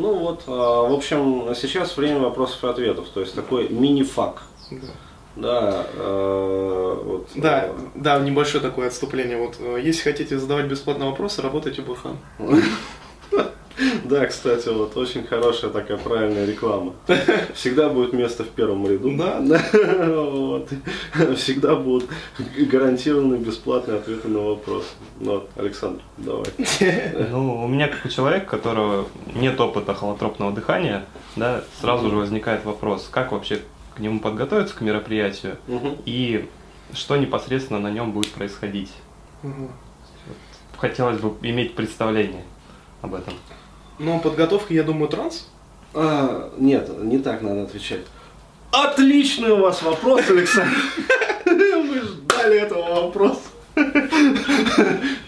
Ну вот, а, в общем, сейчас время вопросов и ответов, то есть такой мини-фак. Да. Да, э, вот, Да, э, да, небольшое такое отступление. Вот, э, если хотите задавать бесплатные вопросы, работайте у Бурхан. Да, кстати, вот очень хорошая такая правильная реклама. Всегда будет место в первом ряду. Да. Вот. Всегда будут гарантированные бесплатные ответы на вопрос. Вот, Александр, давай. Ну, у меня как у человека, у которого нет опыта холотропного дыхания, да, сразу же возникает вопрос, как вообще к нему подготовиться к мероприятию и что непосредственно на нем будет происходить. Хотелось бы иметь представление об этом. Ну, подготовка, я думаю, транс. А, нет, не так надо отвечать. Отличный у вас вопрос, Александр. Мы ждали этого вопроса.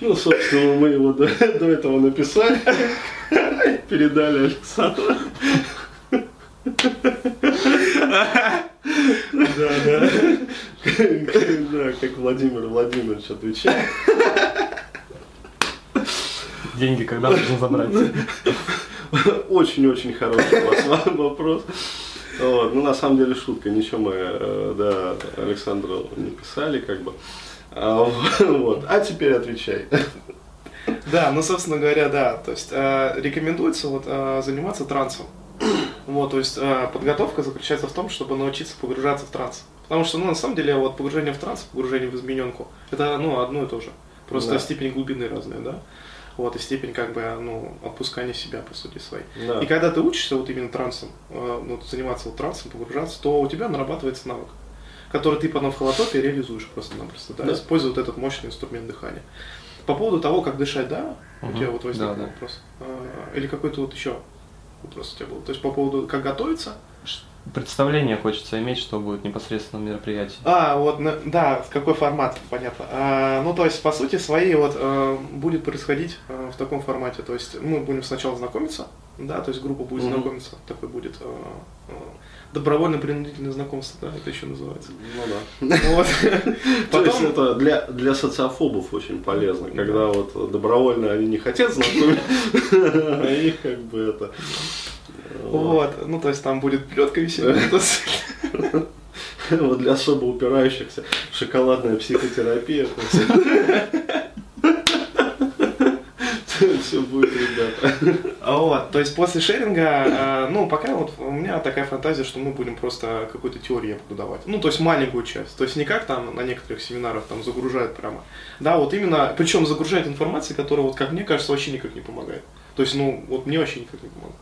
Ну, собственно, мы его до, до этого написали, передали Александру. Да, да. Да, как Владимир Владимирович отвечает. Деньги когда нужно забрать? Очень-очень хороший вопрос. Вот. Ну, на самом деле, шутка. Ничего мы, э, да, Александру не писали, как бы. А, вот. а теперь отвечай. Да, ну, собственно говоря, да. То есть э, рекомендуется вот, э, заниматься трансом. Вот, то есть э, подготовка заключается в том, чтобы научиться погружаться в транс. Потому что, ну, на самом деле, вот погружение в транс, погружение в измененку, это, ну, одно и то же. Просто Да. степень глубины разная, да? Вот, и степень, как бы, ну, отпускания себя, по сути, своей. Да. И когда ты учишься вот именно трансом, э, ну, заниматься вот трансом, погружаться, то у тебя нарабатывается навык, который ты потом в холотопе реализуешь просто-напросто, да, Да. используя вот этот мощный инструмент дыхания. По поводу того, как дышать, да, у Мгм. тебя вот возник Да, да. вопрос. А, Или какой-то вот еще вопрос у тебя был. То есть по поводу, как готовиться. Представление хочется иметь, что будет непосредственно на мероприятии. А, вот, да, в какой формат, понятно. А, ну, то есть, по сути своей, вот, э, будет происходить э, в таком формате. То есть, мы будем сначала знакомиться, да, то есть группа будет Мгм. знакомиться, такой будет э, э, добровольно-принудительное знакомство, да, это еще называется. Ну да. Вот. То есть это для, для социофобов очень полезно, когда вот добровольно они не хотят знакомиться, а их как бы это... вот, ну, то есть, там будет плетка висеть. Вот для особо упирающихся шоколадная психотерапия. Все будет, ребята. Вот, то есть после шеринга, э, ну, пока вот у меня такая фантазия, что мы будем просто какую-то теорию я буду давать. Ну, то есть маленькую часть. То есть не как там на некоторых семинарах там загружают прямо. Да, вот именно, причем загружают информацией, которая, вот как мне кажется, вообще никак не помогает. То есть, ну, вот мне вообще никак не помогает.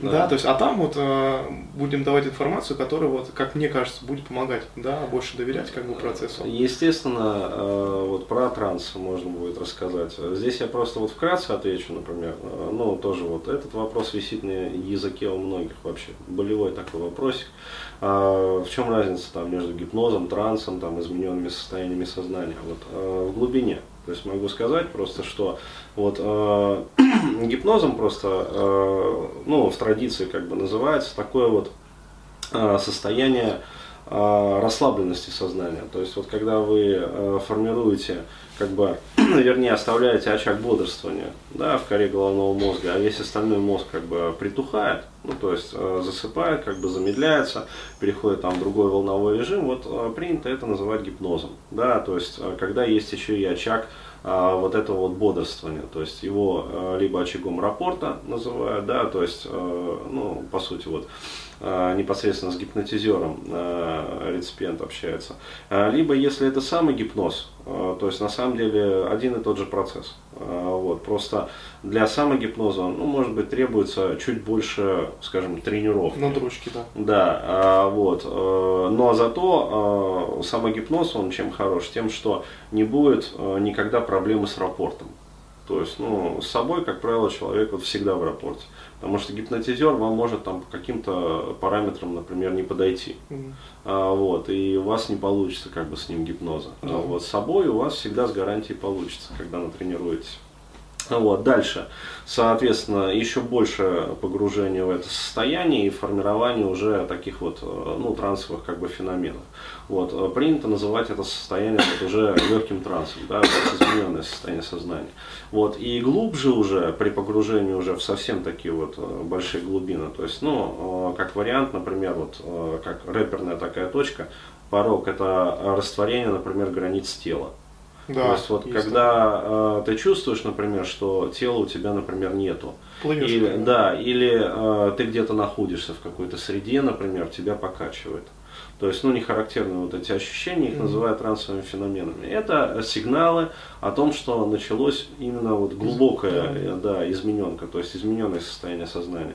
Да. Да. то есть, а там вот э, будем давать информацию, которая вот, как мне кажется, будет помогать, да, больше доверять как бы процессу. Естественно, э, вот про транс можно будет рассказать. Здесь я просто вот вкратце отвечу, например. Э, Ну, тоже вот этот вопрос висит на языке у многих вообще. Болевой такой вопросик. А В чем разница там между гипнозом, трансом, там, измененными состояниями сознания? Вот э, в глубине. То есть могу сказать просто, что вот э, гипнозом просто, э, ну, в традиции как бы называется такое вот э, состояние э, расслабленности сознания. То есть вот когда вы э, формируете, как бы, вернее, оставляете очаг бодрствования да, в коре головного мозга, а весь остальной мозг как бы притухает, ну то есть э, засыпает, как бы замедляется, переходит там в другой волновой режим, вот э, принято это называть гипнозом. Да, то есть э, когда есть еще и очаг вот этого вот бодрствования, то есть его либо очагом рапорта называют, да, то есть, ну, по сути, вот, непосредственно с гипнотизером реципиент общается, либо если это самый гипноз, то есть на самом деле один и тот же процесс, А, вот, просто для самогипноза, ну, может быть, требуется чуть больше, скажем, тренировки. Надручки, да. Да, а, вот. э, Но зато э, самогипноз, он чем хорош? Тем, что не будет э, никогда проблемы с рапортом. То есть, ну, с собой, как правило, человек вот всегда в рапорте. Потому что гипнотизер вам может там по каким-то параметрам, например, не подойти. Мгм. А, вот, и у вас не получится как бы с ним гипноза. А Да. вот с собой у вас всегда с гарантией получится, когда натренируетесь. Вот, дальше, соответственно, еще больше погружения в это состояние и формирование уже таких вот, э, ну, трансовых как бы феноменов. Вот, э, принято называть это состояние вот уже легким трансом, да, измененное состояние сознания. Вот, и глубже уже, при погружении уже в совсем такие вот э, большие глубины, то есть, ну, как вариант, например, вот, как рэперная такая точка, порог это растворение, например, границ тела. Да, То есть вот есть когда э, ты чувствуешь, например, что тела у тебя, например, нету. Плывешь, или, да, или э, ты где-то находишься в какой-то среде, например, тебя покачивает. То есть, ну, не характерны вот эти ощущения, их mm-hmm. называют трансовыми феноменами. Это сигналы о том, что началось имименно вот глубокая, mm-hmm. да, измененка, то есть измененное состояние сознания.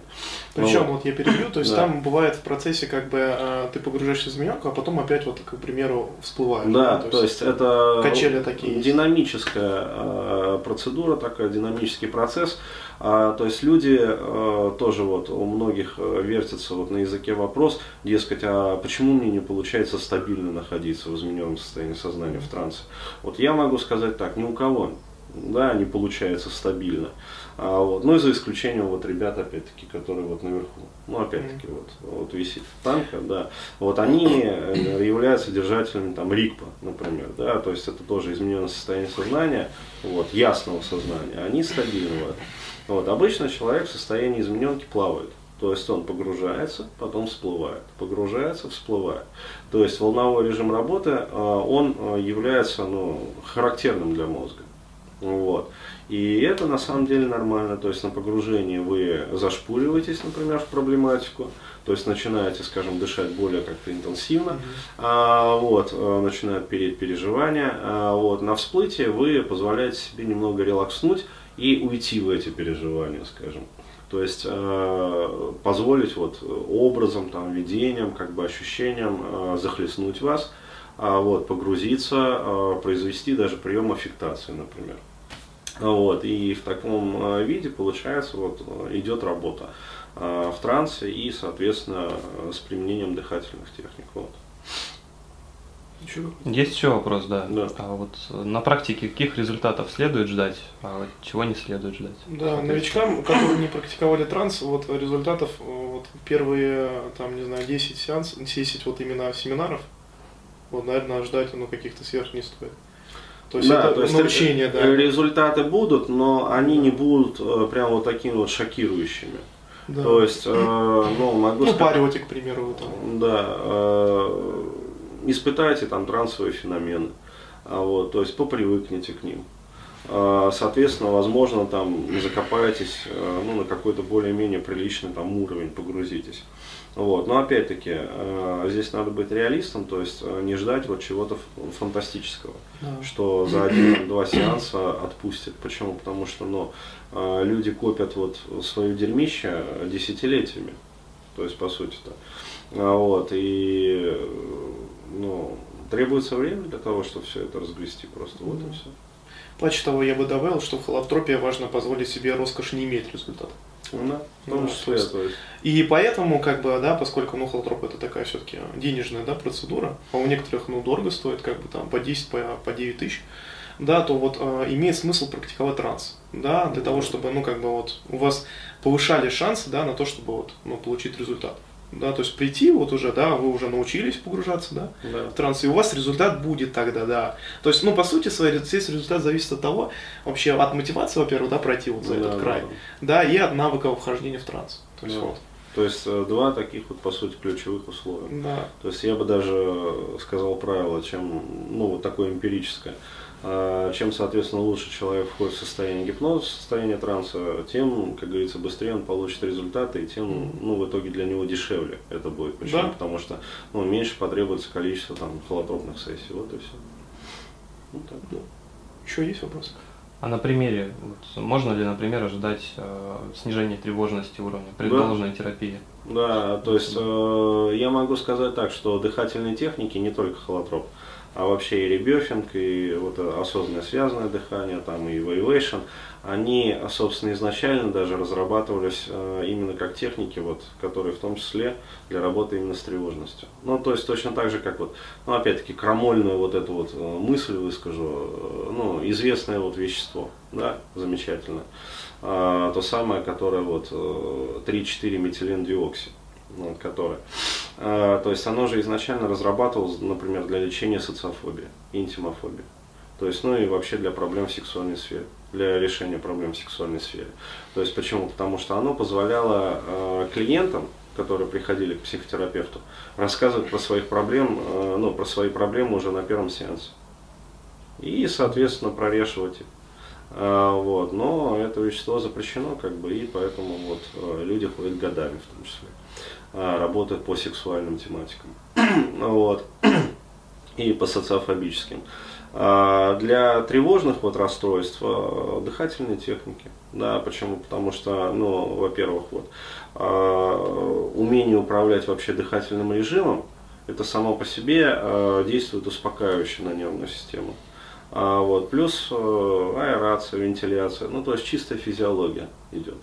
Причем, ну, вот. я перебью, то есть да. там бывает в процессе, как бы, э, ты погружаешься в измененку, а потом опять вот, к примеру, всплываешь. Да, да? То, то есть, есть это качели такие динамическая э, процедура, такая, динамический процесс, а, то есть люди а, тоже вот у многих э, вертится вот на языке вопрос, дескать, а почему мне не получается стабильно находиться в измененном состоянии сознания в трансе? Вот я могу сказать так, ни у кого да, не получается стабильно. А, вот, ну и за исключением вот ребят, опять-таки, которые вот наверху. Ну, опять-таки, вот, вот висит танка, да. Вот они э, являются держателями там РИКПа, например, да, то есть это тоже измененное состояние сознания, вот, ясного сознания. Они стабильны в этом. Вот, обычно человек в состоянии измененки плавает. То есть он погружается, потом всплывает, погружается, всплывает. То есть волновой режим работы, э, он э, является ну, характерным для мозга. Вот. И это на самом деле нормально. То есть на погружении вы зашпуриваетесь, например, в проблематику. То есть начинаете, скажем, дышать более как-то интенсивно, mm-hmm. а, вот, э, начинают переть переживания. А, вот, на всплытие вы позволяете себе немного релакснуть, и уйти в эти переживания, скажем. То есть э, позволить вот образом, там, видением, как бы ощущением э, захлестнуть вас, э, вот, погрузиться, э, произвести даже прием аффектации, например. Вот, и в таком э, виде, получается, вот, идет работа э, в трансе и, соответственно, с применением дыхательных техник. Вот. Еще Есть еще вопрос, да. да. А вот на практике каких результатов следует ждать, а чего не следует ждать? Да, новичкам, которые не практиковали транс, вот результатов вот первые, там, не знаю, 10 сеансов, 10 вот именно семинаров, вот, наверное, ждать ну, каких-то сверх не стоит. То есть да, это то есть научение, да. Результаты будут, но они не будут э, прям вот такими вот шокирующими. Да. То есть, э, ну, могу ну, сказать... к примеру. Там. Да. Э, испытайте там трансовые феномены, а вот, то есть попривыкните к ним. А, соответственно, возможно, там закопаетесь э, ну, на какой-то более-менее приличный там, уровень, погрузитесь. Вот. Но опять-таки, э, здесь надо быть реалистом, то есть э, не ждать вот чего-то фантастического, да. что за один-два сеанса отпустит. Почему? Потому что ну, люди копят вот свое дерьмище десятилетиями, то есть по сути-то. А вот, и ну, требуется время для того, чтобы все это разгрести просто. Вот mm-hmm. и все. Плаче того, я бы добавил, что в важно позволить себе роскошь не иметь результата. Ну да, в том числе. Да, то есть. И поэтому, как бы, да, поскольку, ну, холотроп это такая все-таки денежная, да, процедура, а у некоторых, ну, дорого стоит, как бы, там, по 10, по, по 9 тысяч, да, то вот э, имеет смысл практиковать транс, да, для того, чтобы, ну, как бы, вот, у вас повышали шансы, да, на то, чтобы, вот, ну, получить результат да, то есть прийти вот уже, да, вы уже научились погружаться, да, да. в транс, и у вас результат будет тогда, да. То есть, ну, по сути, свой здесь результат зависит от того, вообще от мотивации, во-первых, да, пройти вот за да, этот край, да. да, и от навыка вхождения в транс. То есть, да. вот. То есть э, два таких вот по сути ключевых условия. Да. То есть я бы даже сказал правило, чем ну вот такое эмпирическое. А, чем, соответственно, лучше человек входит в состояние гипноза, в состояние транса, тем, как говорится, быстрее он получит результаты, и тем, ну, в итоге для него дешевле это будет. Почему? Да. Потому что, ну, меньше потребуется количество там холотропных сессий. Вот и все. Ну, так, да. Еще есть вопросы? А на примере, вот, можно ли, например, ожидать э, снижения тревожности уровня при да. должной терапии? Да, то есть э, я могу сказать так, что дыхательные техники, не только холотроп, а вообще и ребёфинг, и вот осознанное связанное дыхание, там и evaluation, они, собственно, изначально даже разрабатывались э, именно как техники, вот, которые в том числе для работы именно с тревожностью. Ну, то есть точно так же, как вот, ну, опять-таки, крамольную вот эту вот э, мысль выскажу, э, ну, известное вот вещество, да, замечательное, а, то самое, которое вот 3,4 метилендиоксид вот, которое. А, то есть оно же изначально разрабатывалось, например, для лечения социофобии, интимофобии. То есть, ну и вообще для проблем в сексуальной сфере, для решения проблем в сексуальной сфере. То есть почему? Потому что оно позволяло э, клиентам, которые приходили к психотерапевту, рассказывать про своих проблем, э, ну, про свои проблемы уже на первом сеансе. И, соответственно, прорешивать их. А, вот. Но это вещество запрещено, как бы, и поэтому вот э, люди ходят годами в том числе. А, работают по сексуальным тематикам. вот. и по социофобическим. А, для тревожных вот расстройств э, дыхательные техники. Да, почему? Потому что, ну, во-первых, вот, умение управлять вообще дыхательным режимом, это само по себе действует успокаивающе на нервную систему. А, вот, плюс э, аэрация, вентиляция, ну то есть чистая физиология идет.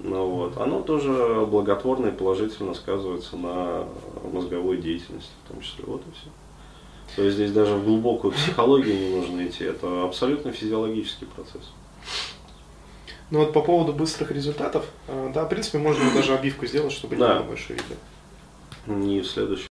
Ну, вот. Оно тоже благотворно и положительно сказывается на мозговой деятельности в том числе. Вот и все. То есть здесь даже в глубокую психологию не нужно идти. Это абсолютно физиологический процесс. Ну вот по поводу быстрых результатов, э, да, в принципе, можно даже обивку сделать, чтобы не да. было больше видео. Не в следующем.